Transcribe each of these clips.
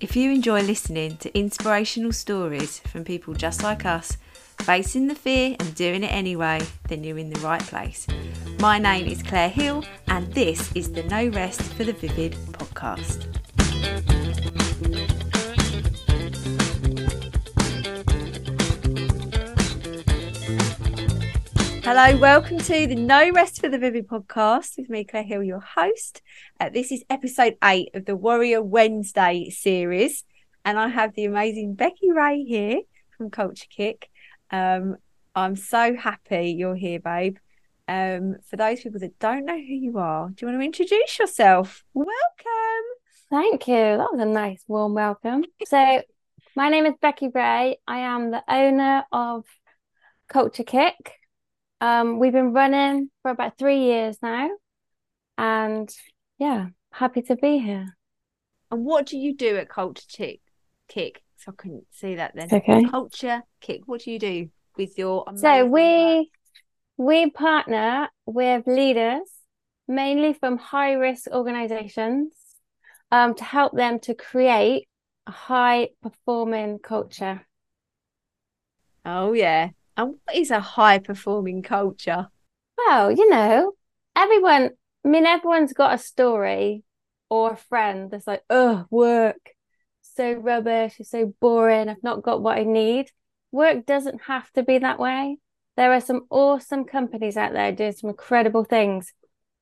If you enjoy listening to inspirational stories from people just like us, facing the fear and doing it anyway, then you're in the right place. My name is Claire Hill, and this is the No Rest for the Vivid podcast. Hello, welcome to the No Rest for the Vivid podcast with me, Claire Hill, your host. Uh, this is episode eight of the Warrior Wednesday series, and I have the amazing Becky Ray here from Culture Kick. Um, I'm so happy you're here, babe. Um, for those people that don't know who you are, do you want to introduce yourself? Welcome. Thank you. That was a nice warm welcome. So, my name is Becky Ray. I am the owner of Culture Kick. Um, we've been running for about three years now, and yeah, happy to be here. And what do you do at Culture Kick? Kick. So I couldn't see that then. Okay. Culture Kick. What do you do with your? So we work? we partner with leaders, mainly from high risk organizations, um, to help them to create a high performing culture. Oh yeah. And what is a high performing culture? Well, you know, everyone, I mean, everyone's got a story or a friend that's like, oh, work, so rubbish, it's so boring, I've not got what I need. Work doesn't have to be that way. There are some awesome companies out there doing some incredible things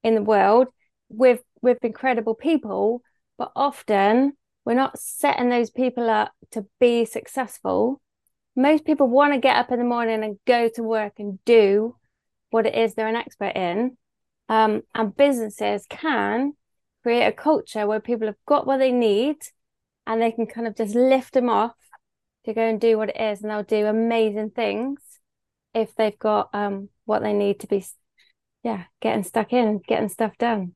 in the world with with incredible people, but often we're not setting those people up to be successful. Most people want to get up in the morning and go to work and do what it is they're an expert in. Um, and businesses can create a culture where people have got what they need and they can kind of just lift them off to go and do what it is and they'll do amazing things if they've got um what they need to be yeah getting stuck in getting stuff done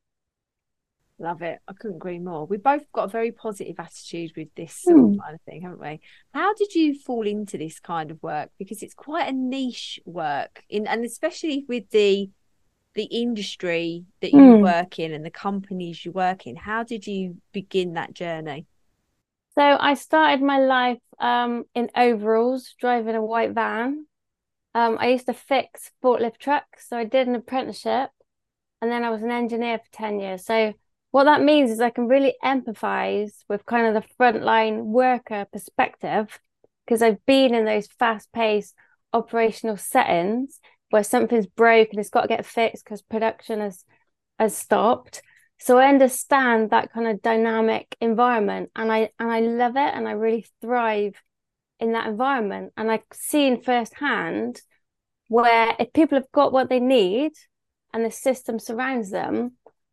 Love it. I couldn't agree more. We've both got a very positive attitude with this sort of Hmm. kind of thing, haven't we? How did you fall into this kind of work? Because it's quite a niche work, in and especially with the the industry that you Hmm. work in and the companies you work in. How did you begin that journey? so i started my life um in overalls driving a white van um i used to fix forklift trucks so i did an apprenticeship and then i was an engineer for 10 years so what that means is i can really empathize with kind of the frontline worker perspective because i've been in those fast-paced operational settings where something's broke and it's got to get fixed because production has has stopped. So I understand that kind of dynamic environment and I and I love it and I really thrive in that environment. And I've seen firsthand where if people have got what they need and the system surrounds them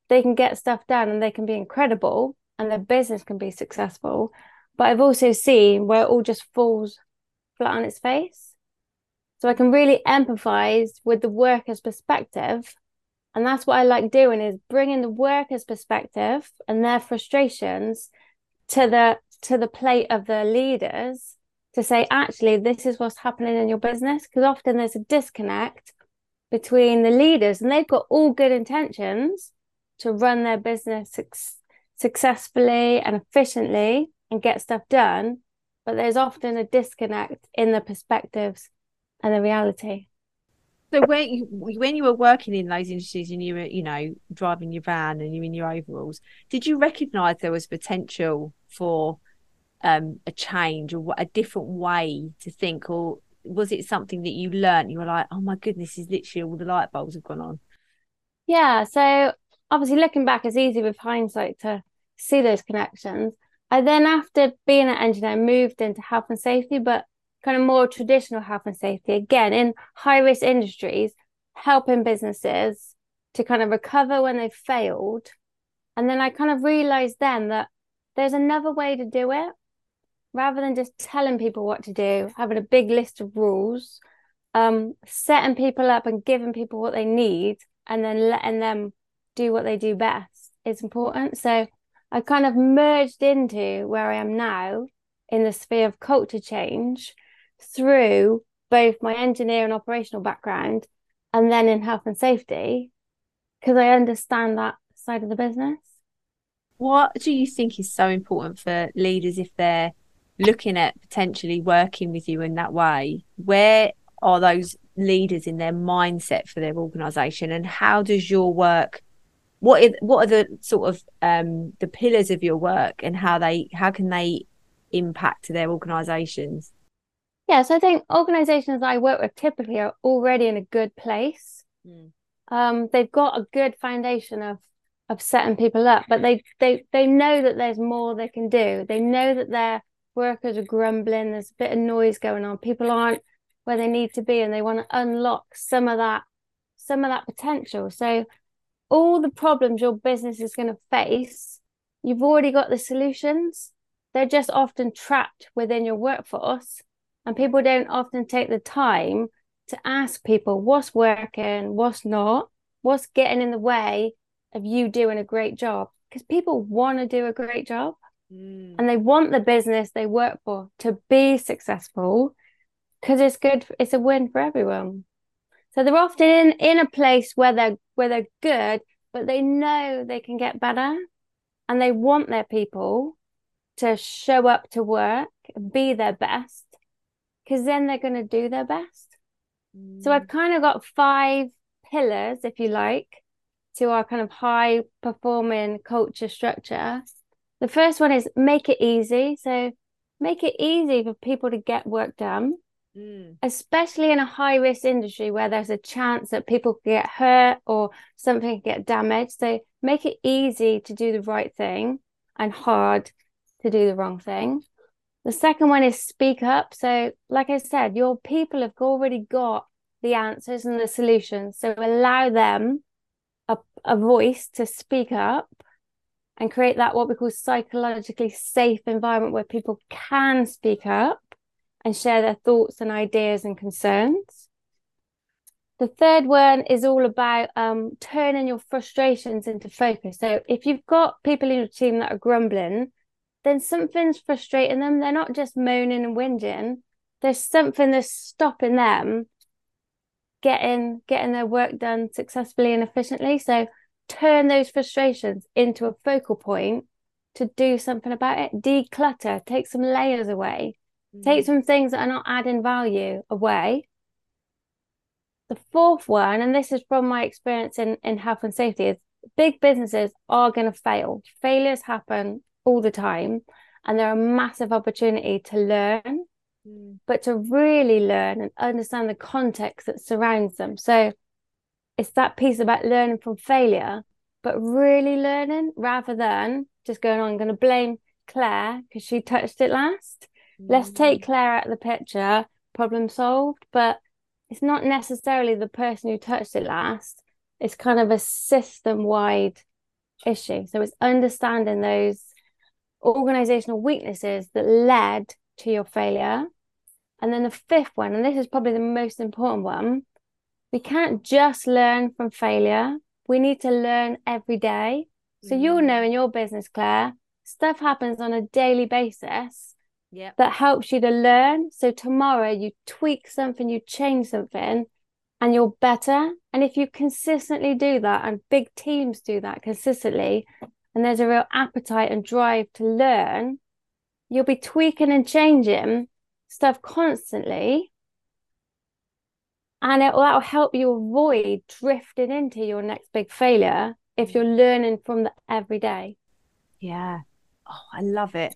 they can get stuff done and they can be incredible and their business can be successful. But I've also seen where it all just falls flat on its face. So I can really empathize with the worker's perspective. And that's what I like doing is bringing the workers' perspective and their frustrations to the to the plate of the leaders to say, actually, this is what's happening in your business. Because often there's a disconnect between the leaders, and they've got all good intentions to run their business suc- successfully and efficiently and get stuff done. But there's often a disconnect in the perspectives and the reality. So when you when you were working in those industries and you were, you know, driving your van and you're in your overalls, did you recognise there was potential for um, a change or a different way to think, or was it something that you learnt? You were like, oh my goodness, is literally all the light bulbs have gone on. Yeah, so obviously looking back, it's easy with hindsight to see those connections. I then, after being an engineer, moved into health and safety, but kind of more traditional health and safety, again, in high risk industries, helping businesses to kind of recover when they've failed. And then I kind of realized then that there's another way to do it rather than just telling people what to do, having a big list of rules, um, setting people up and giving people what they need, and then letting them do what they do best is important. So I kind of merged into where I am now in the sphere of culture change through both my engineer and operational background and then in health and safety because I understand that side of the business. what do you think is so important for leaders if they're looking at potentially working with you in that way? Where are those leaders in their mindset for their organization and how does your work what is what are the sort of um the pillars of your work and how they how can they impact their organizations? Yeah so i think organizations i work with typically are already in a good place. Mm. um they've got a good foundation of of setting people up but they they they know that there's more they can do. They know that their workers are grumbling there's a bit of noise going on people aren't where they need to be and they want to unlock some of that some of that potential. So all the problems your business is going to face you've already got the solutions they're just often trapped within your workforce and people don't often take the time to ask people what's working what's not what's getting in the way of you doing a great job because people want to do a great job mm. and they want the business they work for to be successful because it's good it's a win for everyone so they're often in, in a place where they're where they're good but they know they can get better and they want their people to show up to work be their best because then they're going to do their best. Mm. so i've kind of got five pillars if you like to our kind of high performing culture structure. The first one is make it easy. So make it easy for people to get work done Mm. Especially in a high risk industry where there's a chance that people get hurt or something get damaged. So make it easy to do the right thing and hard to do the wrong thing. The second one is speak up. So, like I said, your people have already got the answers and the solutions. So, allow them a, a voice to speak up and create that what we call psychologically safe environment where people can speak up and share their thoughts and ideas and concerns. The third one is all about um, turning your frustrations into focus. So if you've got people in your team that are grumbling, then something's frustrating them. They're not just moaning and whinging. There's something that's stopping them getting getting their work done successfully and efficiently. So turn those frustrations into a focal point to do something about it. Declutter, take some layers away Take some things that are not adding value away. The fourth one, and this is from my experience in, in health and safety, is big businesses are going to fail. Failures happen all the time, and they're a massive opportunity to learn, mm. but to really learn and understand the context that surrounds them. So it's that piece about learning from failure, but really learning rather than just going on, I'm going to blame Claire because she touched it last. Let's take mm. Claire out of the picture, problem solved. But it's not necessarily the person who touched it last. It's kind of a system wide issue. So it's understanding those organizational weaknesses that led to your failure. And then the fifth one, and this is probably the most important one, we can't just learn from failure. We need to learn every day. So mm-hmm. you'll know in your business, Claire, stuff happens on a daily basis yeah that helps you to learn. So tomorrow you tweak something you change something and you're better. And if you consistently do that and big teams do that consistently and there's a real appetite and drive to learn you'll be tweaking and changing stuff constantly. And it will help you avoid drifting into your next big failure if mm. you're learning from the everyday. Yeah. Oh i love it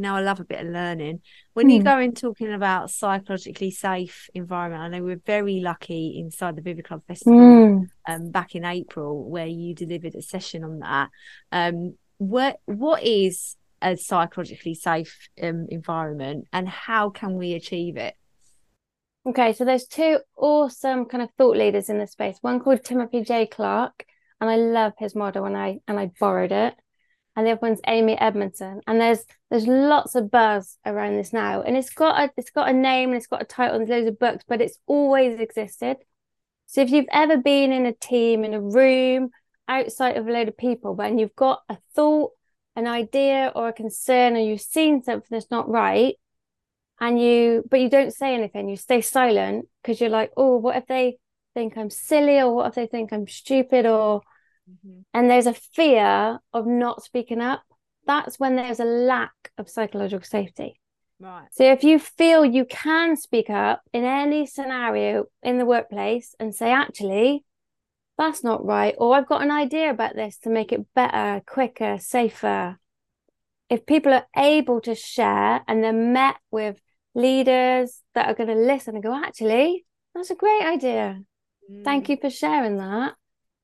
you know, I love a bit of learning. When mm. you hmm. go in talking about psychologically safe environment, I know we're very lucky inside the Vivid Club Festival mm. um, back in April where you delivered a session on that. Um, what what is a psychologically safe um, environment and how can we achieve it? Okay, so there's two awesome kind of thought leaders in this space. One called Timothy J. Clark, and I love his model and I and I borrowed it and the other one's Amy Edmondson. And there's there's lots of buzz around this now, and it's got a it's got a name and it's got a title and loads of books, but it's always existed. So if you've ever been in a team in a room outside of a load of people, when you've got a thought, an idea, or a concern, or you've seen something that's not right, and you but you don't say anything, you stay silent because you're like, oh, what if they think I'm silly, or what if they think I'm stupid, or mm-hmm. and there's a fear of not speaking up, that's when there's a lack of psychological safety. Right. So if you feel you can speak up in any scenario in the workplace and say, actually, that's not right, or I've got an idea about this to make it better, quicker, safer. If people are able to share and they're met with leaders that are going to listen and go, actually, that's a great idea. Mm. Thank you for sharing that.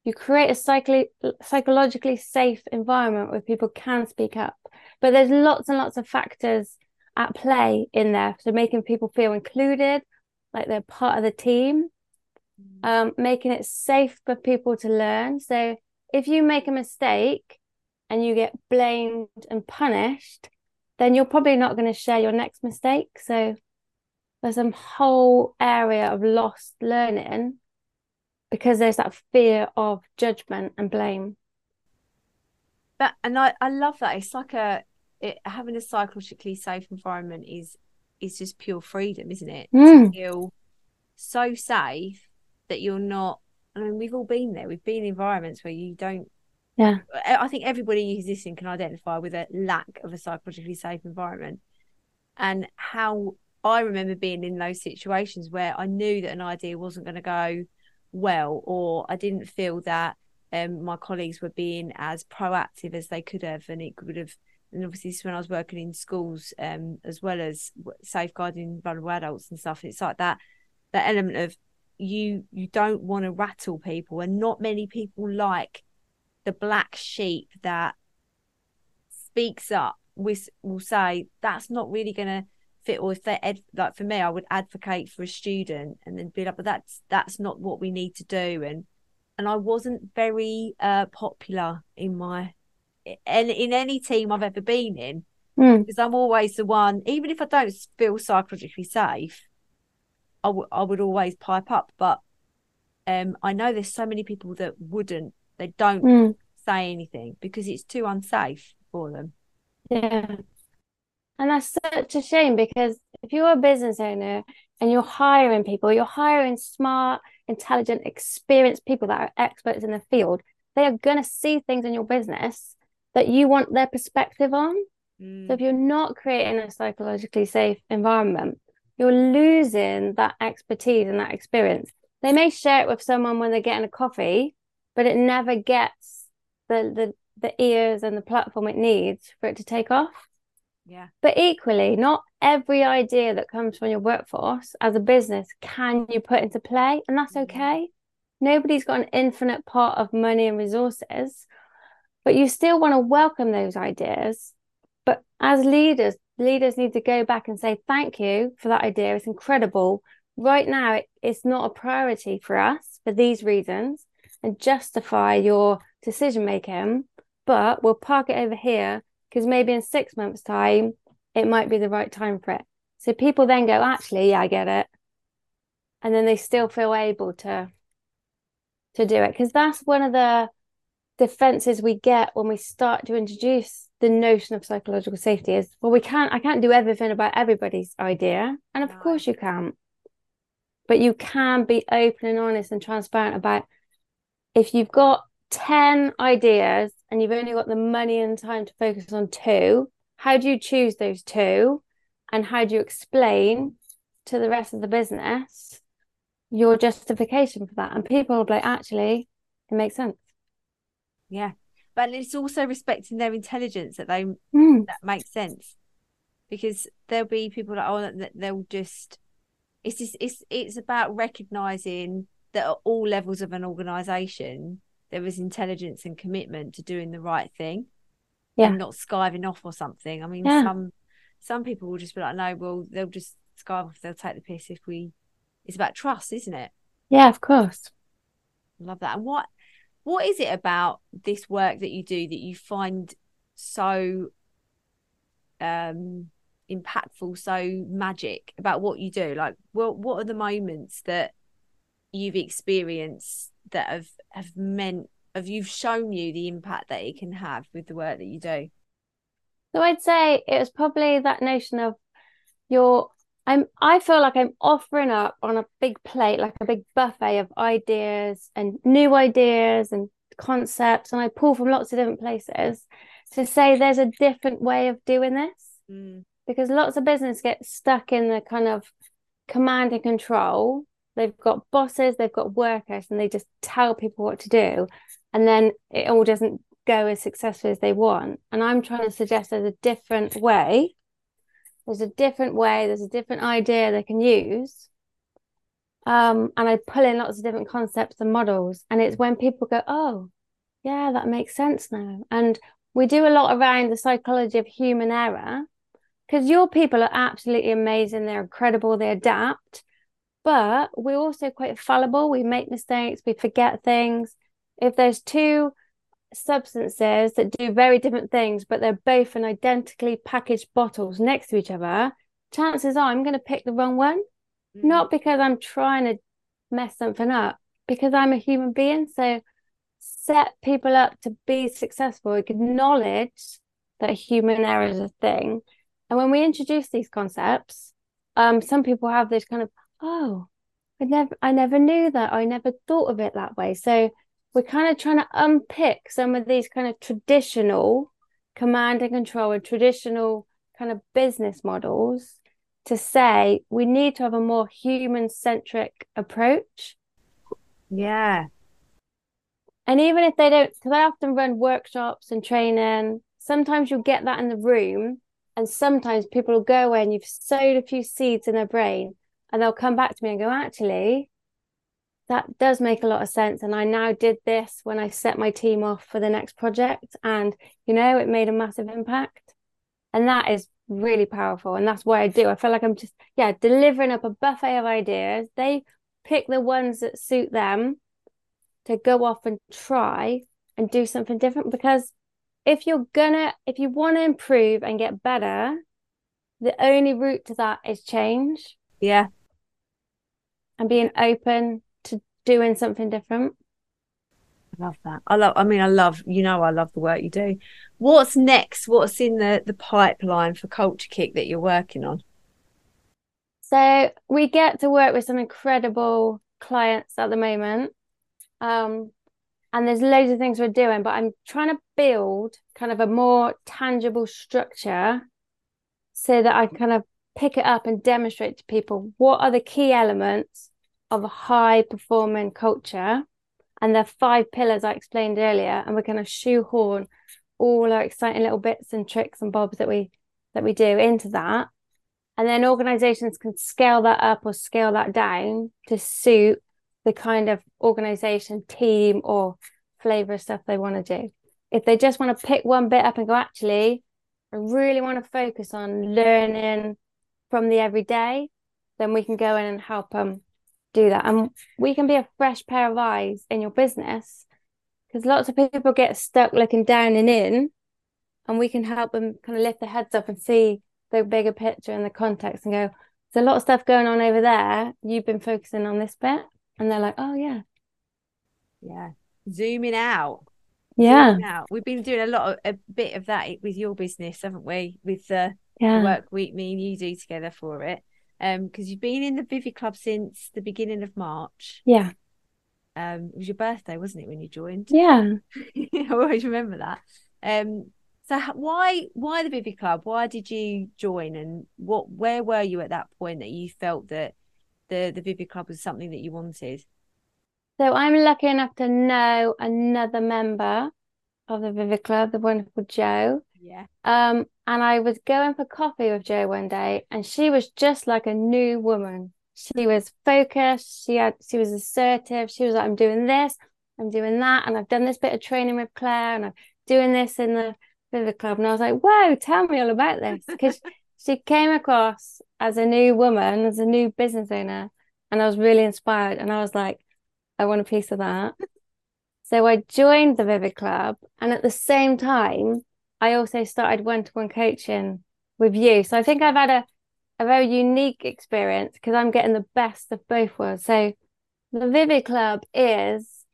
You create a psych- psychologically safe environment where people can speak up. But there's lots and lots of factors at play in there. So making people feel included, like they're part of the team, mm. um, making it safe for people to learn. So if you make a mistake and you get blamed and punished, then you're probably not going to share your next mistake. So there's a whole area of lost learning because there's that fear of judgment and blame. But and I, I love that. It's like a it, having a psychologically safe environment is is just pure freedom, isn't it? Mm. To feel so safe that you're not. I mean, we've all been there. We've been in environments where you don't. Yeah. I think everybody who's listening can identify with a lack of a psychologically safe environment, and how I remember being in those situations where I knew that an idea wasn't going to go well, or I didn't feel that um, my colleagues were being as proactive as they could have, and it could have and obviously this when I was working in schools um, as well as safeguarding vulnerable adults and stuff. It's like that that element of you you don't want to rattle people, and not many people like the black sheep that speaks up. We will say that's not really going to fit, or if they ed- like for me, I would advocate for a student and then be like, but that's that's not what we need to do, and and I wasn't very uh, popular in my in, in any team I've ever been in mm. because I'm always the one, even if I don't feel psychologically safe, I, w- I would always pipe up. But um, I know there's so many people that wouldn't, they don't mm. say anything because it's too unsafe for them. Yeah. And that's such a shame because if you're a business owner and you're hiring people, you're hiring smart, intelligent, experienced people that are experts in the field, they are going to see things in your business that you want their perspective on. Mm. So if mm. you're not creating a psychologically safe environment, you're losing that expertise and that experience. They may share it with someone when they're getting a coffee, but it never gets the the the ears and the platform it needs for it to take off. Yeah. But equally, not every idea that comes from your workforce as a business can you put into play, and that's mm. okay. Nobody's got an infinite pot of money and resources but you still want to welcome those ideas but as leaders leaders need to go back and say thank you for that idea it's incredible right now it, it's not a priority for us for these reasons and justify your decision making but we'll park it over here because maybe in six months time it might be the right time for it. So people then go actually yeah i get it. And then they still feel able to to do it. Because that's one of the defenses we get when we start to introduce the notion of psychological safety is well we can't i can't do everything about everybody's idea. And of no. course you can't. But you can be open and honest and transparent about if you've got 10 ideas and you've only got the money and time to focus on two how do you choose those two and how do you explain to the rest of the business your justification for that and people will be like actually it makes sense yeah. But it's also respecting their intelligence that they mm. that makes sense. Because there'll be people that oh that they'll just it's just it's it's about recognizing that at all levels of an organization there is intelligence and commitment to doing the right thing yeah. and not skiving off or something. I mean yeah. some some people will just be like, no, well they'll just skive off, they'll take the piss if we it's about trust, isn't it? Yeah, of course. Love that. And what what is it about this work that you do that you find so um impactful so magic about what you do like well what are the moments that you've experienced that have have meant have you've shown you the impact that it can have with the work that you do so i'd say it was probably that notion of your I'm I feel like I'm offering up on a big plate, like a big buffet of ideas and new ideas and concepts and I pull from lots of different places to say there's a different way of doing this. Mm. Because lots of business get stuck in the kind of command and control. They've got bosses, they've got workers, and they just tell people what to do. And then it all doesn't go as successfully as they want. And I'm trying to suggest there's a different way. There's a different way, there's a different idea they can use. Um, and I pull in lots of different concepts and models. And it's when people go, oh, yeah, that makes sense now. And we do a lot around the psychology of human error because your people are absolutely amazing. They're incredible. They adapt, but we're also quite fallible. We make mistakes, we forget things. If there's two substances that do very different things, but they're both in identically packaged bottles next to each other, chances are I'm going to pick the wrong one. Mm. Not because I'm trying to mess something up, because I'm a human being. So set people up to be successful, acknowledge that human error is a thing. And when we introduce these concepts, um, some people have this kind of, oh, I never I never knew that. I never thought of it that way. So we're kind of trying to unpick some of these kind of traditional command and control and traditional kind of business models to say we need to have a more human centric approach. Yeah. And even if they don't, because I often run workshops and training, sometimes you'll get that in the room. And sometimes people will go away and you've sowed a few seeds in their brain and they'll come back to me and go, actually, that does make a lot of sense. And I now did this when I set my team off for the next project. And, you know, it made a massive impact. And that is really powerful. And that's what I do. I feel like I'm just, yeah, delivering up a buffet of ideas. They pick the ones that suit them to go off and try and do something different. Because if you're gonna, if you want to improve and get better, the only route to that is change. Yeah. And being open to doing something different. I love that. I love I mean I love you know I love the work you do. What's next? What's in the the pipeline for Culture Kick that you're working on? So we get to work with some incredible clients at the moment. Um and there's loads of things we're doing, but I'm trying to build kind of a more tangible structure so that I kind of pick it up and demonstrate to people what are the key elements of a high performing culture. And the five pillars I explained earlier, and we're going to shoehorn all our exciting little bits and tricks and bobs that we that we do into that. And then organizations can scale that up or scale that down to suit the kind of organization, team, or flavor of stuff they want to do. If they just want to pick one bit up and go, actually, I really want to focus on learning from the everyday, then we can go in and help them do that. And we can be a fresh pair of eyes in your business because lots of people get stuck looking down and in, and we can help them kind of lift their heads up and see the bigger picture and the context and go, there's a lot of stuff going on over there. You've been focusing on this bit. And they're like, oh, yeah. Yeah. Zooming out. Yeah. Zooming out. We've been doing a lot of a bit of that with your business, haven't we? With the, yeah. the work we, me and you do together for it um because you've been in the Vivid Club since the beginning of March. Yeah. Um, it was your birthday, wasn't it, when you joined? Yeah. I always remember that. Um, so why why the Vivid Club? Why did you join, and what where were you at that point that you felt that the the Vivid Club was something that you wanted? So I'm lucky enough to know another member of the Vivid Club, the wonderful Jo. Yeah. Um, and I was going for coffee with Jo one day, and she was just like a new woman. She was focused. She had. She was assertive. She was like, "I'm doing this. I'm doing that, and I've done this bit of training with Claire, and I'm doing this in the Vivid Club." And I was like, "Whoa, tell me all about this," because she came across as a new woman, as a new business owner, and I was really inspired. And I was like, "I want a piece of that." So I joined the Vivid Club, and at the same time, I also started one to one coaching with you. So I think I've had a, a very unique experience because I'm getting the best of both worlds. So the Vivid Club is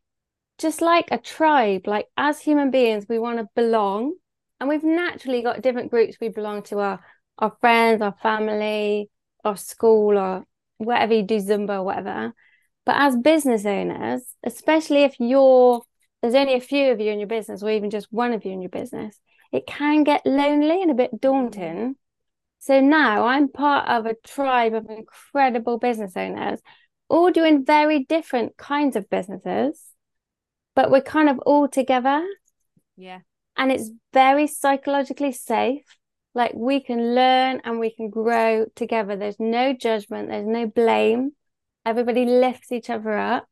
just like a tribe. Like as human beings, we want to belong. And we've naturally got different groups we belong to our our friends, our family, our school, or whatever you do, Zumba or whatever. But as business owners, especially if you're there's only a few of you in your business, or even just one of you in your business, it can get lonely and a bit daunting. Mm. So now I'm part of a tribe of incredible business owners, all doing very different kinds of businesses, but we're kind of all together. Yeah. And it's very psychologically safe. Like we can learn and we can grow together. There's no judgment, there's no blame. Everybody lifts each other up.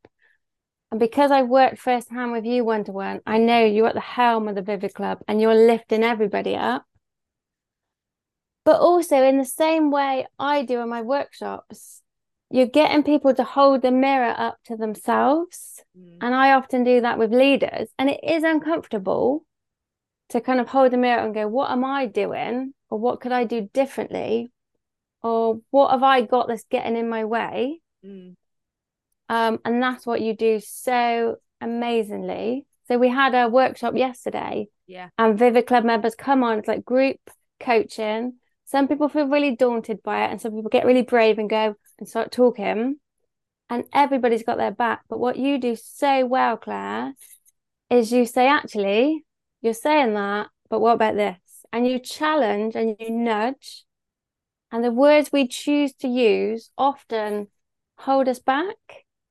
And because I've worked firsthand with you one to one, I know you're at the helm of the Vivid Club and you're lifting everybody up. But also, in the same way I do in my workshops, you're getting people to hold the mirror up to themselves. Mm. And I often do that with leaders. And it is uncomfortable to kind of hold the mirror and go, what am I doing? Or what could I do differently? Or what have I got that's getting in my way? Mm. Um, and that's what you do so amazingly. So we had a workshop yesterday. Yeah. And Vivid Club members come on, it's like group coaching. Some people feel really daunted by it, and some people get really brave and go and start talking. And everybody's got their back. But what you do so well, Claire, is you say, actually, you're saying that, but what about this? And you challenge and you nudge. And the words we choose to use often hold us back.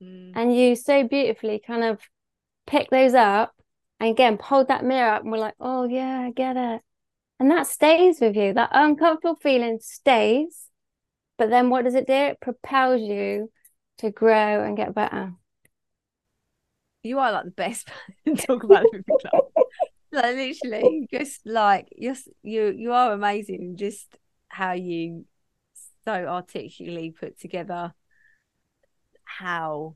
Mm. And you so beautifully kind of pick those up and again hold that mirror up and we're like, oh yeah, I get it. And that stays with you. That uncomfortable feeling stays. But then what does it do? It propels you to grow and get better. You are like the best to talk about the club. like literally, just like you're you you are amazing. Just how you so articulately put together how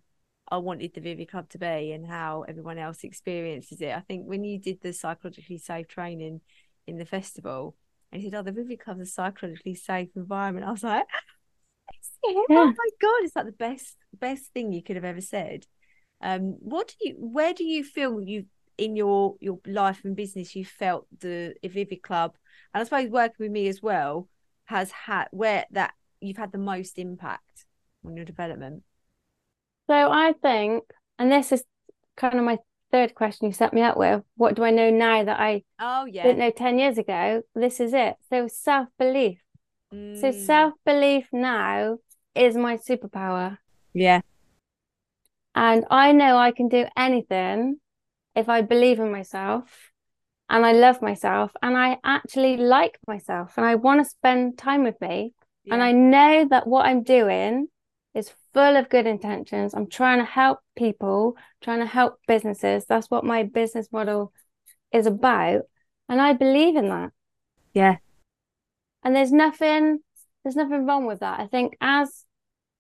I wanted the Vivid Club to be and how everyone else experiences it. I think when you did the psychologically safe training in the festival, and he said, "Oh, the Vivid Club's a psychologically safe environment," I was like, yeah. "Oh my god, it's like the best best thing you could have ever said." Um, what do you? Where do you feel you in your your life and business you felt the Vivid Club, and I suppose working with me as well has had where that you've had the most impact on your development? So I think, and this is kind of my third question you set me up with. What do I know now that I oh yeah didn't know ten years ago? This is it. So self belief. Mm. So self belief now is my superpower. Yeah. And I know I can do anything if I believe in myself and I love myself and I actually like myself and I want to spend time with me. Yeah. And I know that what I'm doing is full of good intentions. I'm trying to help people, trying to help businesses. That's what my business model is about. And I believe in that. Yeah. And there's nothing there's nothing wrong with that. I think as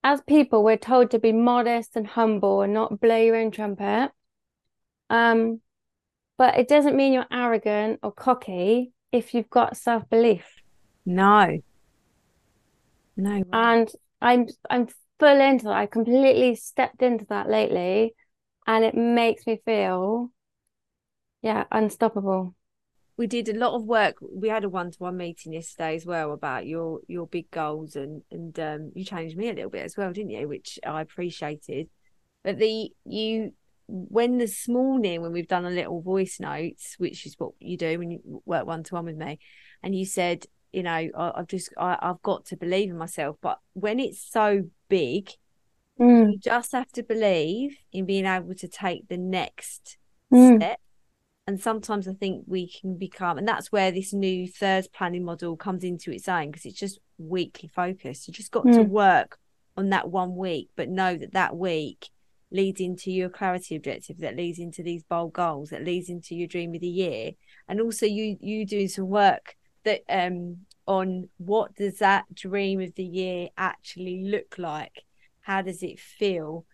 as people we're told to be modest and humble and not blow your own trumpet. Um but it doesn't mean you're arrogant or cocky if you've got self-belief. No. No. And I'm I'm full into that. I completely stepped into that lately and it makes me feel yeah, unstoppable. We did a lot of work. We had a one-to-one meeting yesterday as well about your your big goals and and um, you changed me a little bit as well, didn't you? Which I appreciated. But the you when this morning when we've done a little voice notes, which is what you do when you work one to one with me, and you said you know I, have just I, have got to believe in myself but when it's so big mm. you just have to believe in being able to take the next mm. step and sometimes i think we can become and that's where this new third planning model comes into its own because it's just weekly focused you just got mm. to work on that one week but know that that week leads into your clarity objective that leads into these bold goals that leads into your dream of the year and also you you doing some work that um on what does that dream of the year actually look like? How does it feel?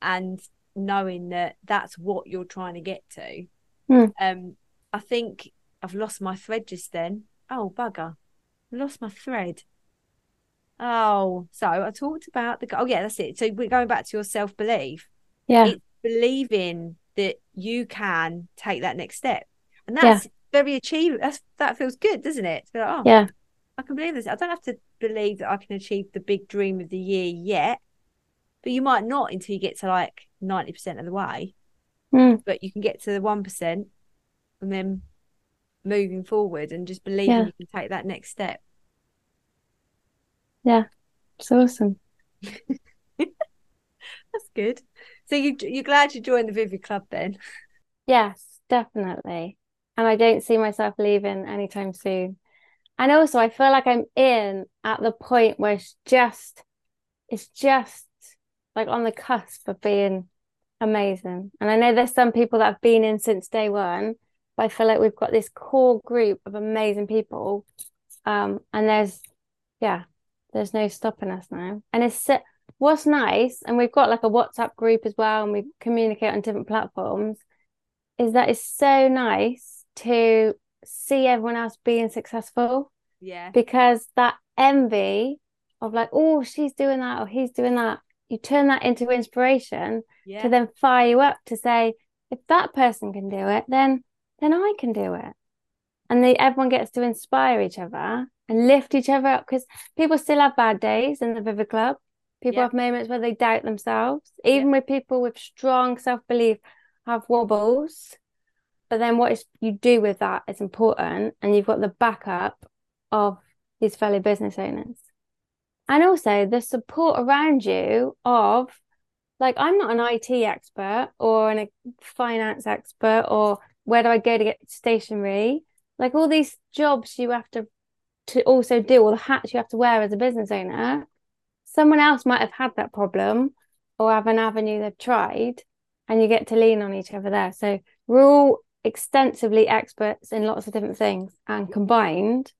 And knowing that that's what you're trying to get to. Mm. um i think i've lost my thread just then. Oh bugger. I lost my thread. Oh so i talked about the oh yeah that's it. So we're going back to your self-belief. Yeah. It's believing that you can take that next step. And that's yeah very achievable. That's that feels good, doesn't it? like, oh, yeah, I can believe this. I don't have to believe that I can achieve the big dream of the year yet, but you might not until you get to like ninety percent of the way. Mm. but you can get to the one percent and then moving forward and just believing Yeah. you can take that next step. Yeah, it's awesome. That's good. So you you're glad you joined the Vivid Club then? Yes, definitely. And I don't see myself leaving anytime soon. And also, I feel like I'm in at the point where it's just, it's just like on the cusp of being amazing. And I know there's some people that have been in since day one, but I feel like we've got this core group of amazing people. Um, and there's, yeah, there's no stopping us now. And it's what's nice, and we've got like a WhatsApp group as well, and we communicate on different platforms, is that it's so nice to see everyone else being successful Yeah. because that envy of like, oh, she's doing that or he's doing that, you turn that into inspiration Yeah. to then fire you up to say, if that person can do it, then then I can do it. And they everyone gets to inspire each other and lift each other up because people still have bad days in the Vivid Club. People Yeah. have moments where they doubt themselves. Even with people with strong self-belief have wobbles. But then what you do with that is important, and you've got the backup of these fellow business owners. And also the support around you of like I'm not an IT expert or an, a finance expert or where do I go to get stationery? Like all these jobs you have to to also do, all the hats you have to wear as a business owner, someone else might have had that problem or have an avenue they've tried, and you get to lean on each other there. So we're all extensively experts in lots of different things, and combined,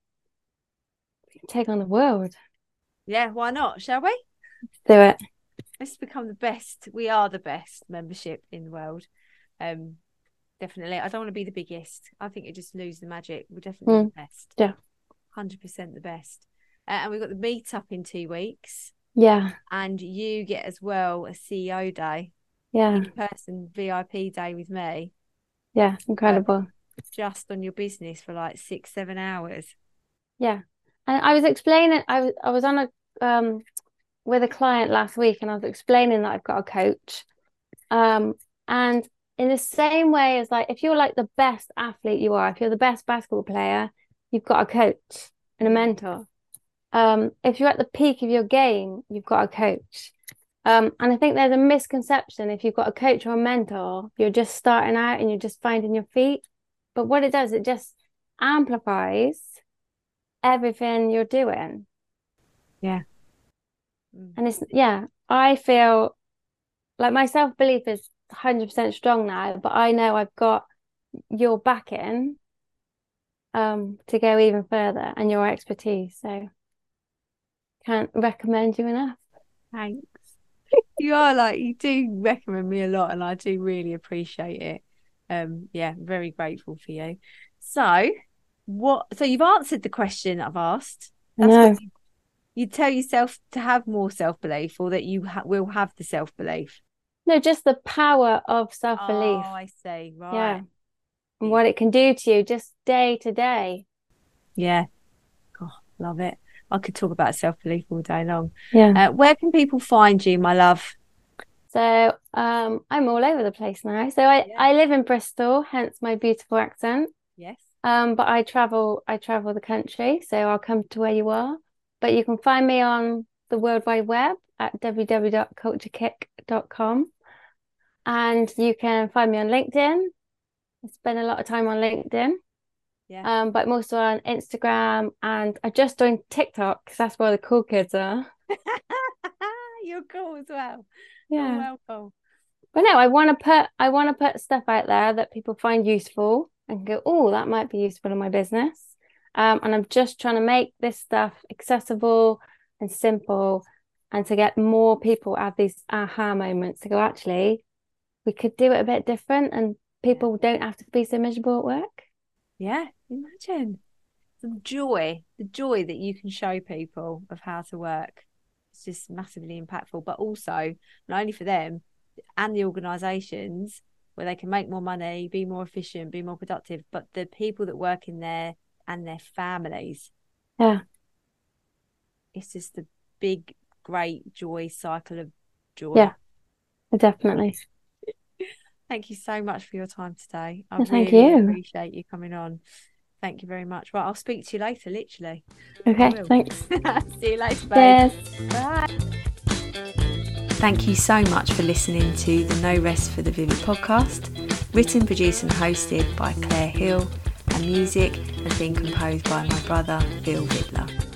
we can take on the world. Yeah, why not? Shall we? Do it. Let's become the best. We are the best membership in the world. Um, definitely. I don't want to be the biggest. I think it just lose the magic. We're definitely the best. yeah. hundred percent the best. Uh, and we've got the meetup in two weeks, Yeah. and you get as well a CEO day, Yeah. in person VIP day with me, Yeah. Incredible. just on your business for like six, seven hours. Yeah. And I was explaining, I was I was on a um with a client last week and I was explaining that I've got a coach. Um and in the same way as like if you're like the best athlete you are, if you're the best basketball player, you've got a coach and a mentor. Um if you're at the peak of your game, you've got a coach. Um and I think there's a misconception if you've got a coach or a mentor, you're just starting out and you're just finding your feet. But what it does, it just amplifies everything you're doing. Yeah. And it's, yeah, I feel like my self belief is 100% strong now, but I know I've got your backing um, to go even further and your expertise. So can't recommend you enough. Thanks. You are like you do recommend me a lot, and I do really appreciate it. Um, yeah, very grateful for you. So, what? So you've answered the question I've asked. That's No. you, you tell yourself to have more self belief, or that you ha- will have the self belief. No, just the power of self belief. Oh, I see. Right. Yeah. And what it can do to you just day to day. Yeah. Love it. I could talk about self belief all day long. Yeah. Uh, where can people find you, my love? So um, I'm all over the place now. So I, Yeah. I live in Bristol, hence my beautiful accent. Yes. Um, but I travel I travel the country, so I'll come to where you are. But you can find me on the World Wide Web at www.culturekick.com. And you can find me on LinkedIn. I spend a lot of time on LinkedIn. Yeah. Um, but I'm also on Instagram and I just joined TikTok because that's where the cool kids are. You're cool as well. Yeah. You're welcome. But no, I want to put I want to put stuff out there that people find useful and go, oh, that might be useful in my business. Um, and I'm just trying to make this stuff accessible and simple, and to get more people have these aha moments to go, actually, we could do it a bit different, and people don't have to be so miserable at work. Yeah, imagine the joy, the joy that you can show people of how to work. It's just massively impactful, but also not only for them and the organizations where they can make more money, be more efficient, be more productive, but the people that work in there and their families. Yeah. It's just a big, great joy cycle of joy. Yeah. Definitely. Thank you so much for your time today. I Well, thank really you. appreciate you coming on. Thank you very much. Well, I'll speak to you later, literally. Okay, thanks. See you later, babe. Cheers. Bye. Thank you so much for listening to the No Rest for the Vivid podcast, written, produced, and hosted by Claire Hill, and music has been composed by my brother, Phil Whitler.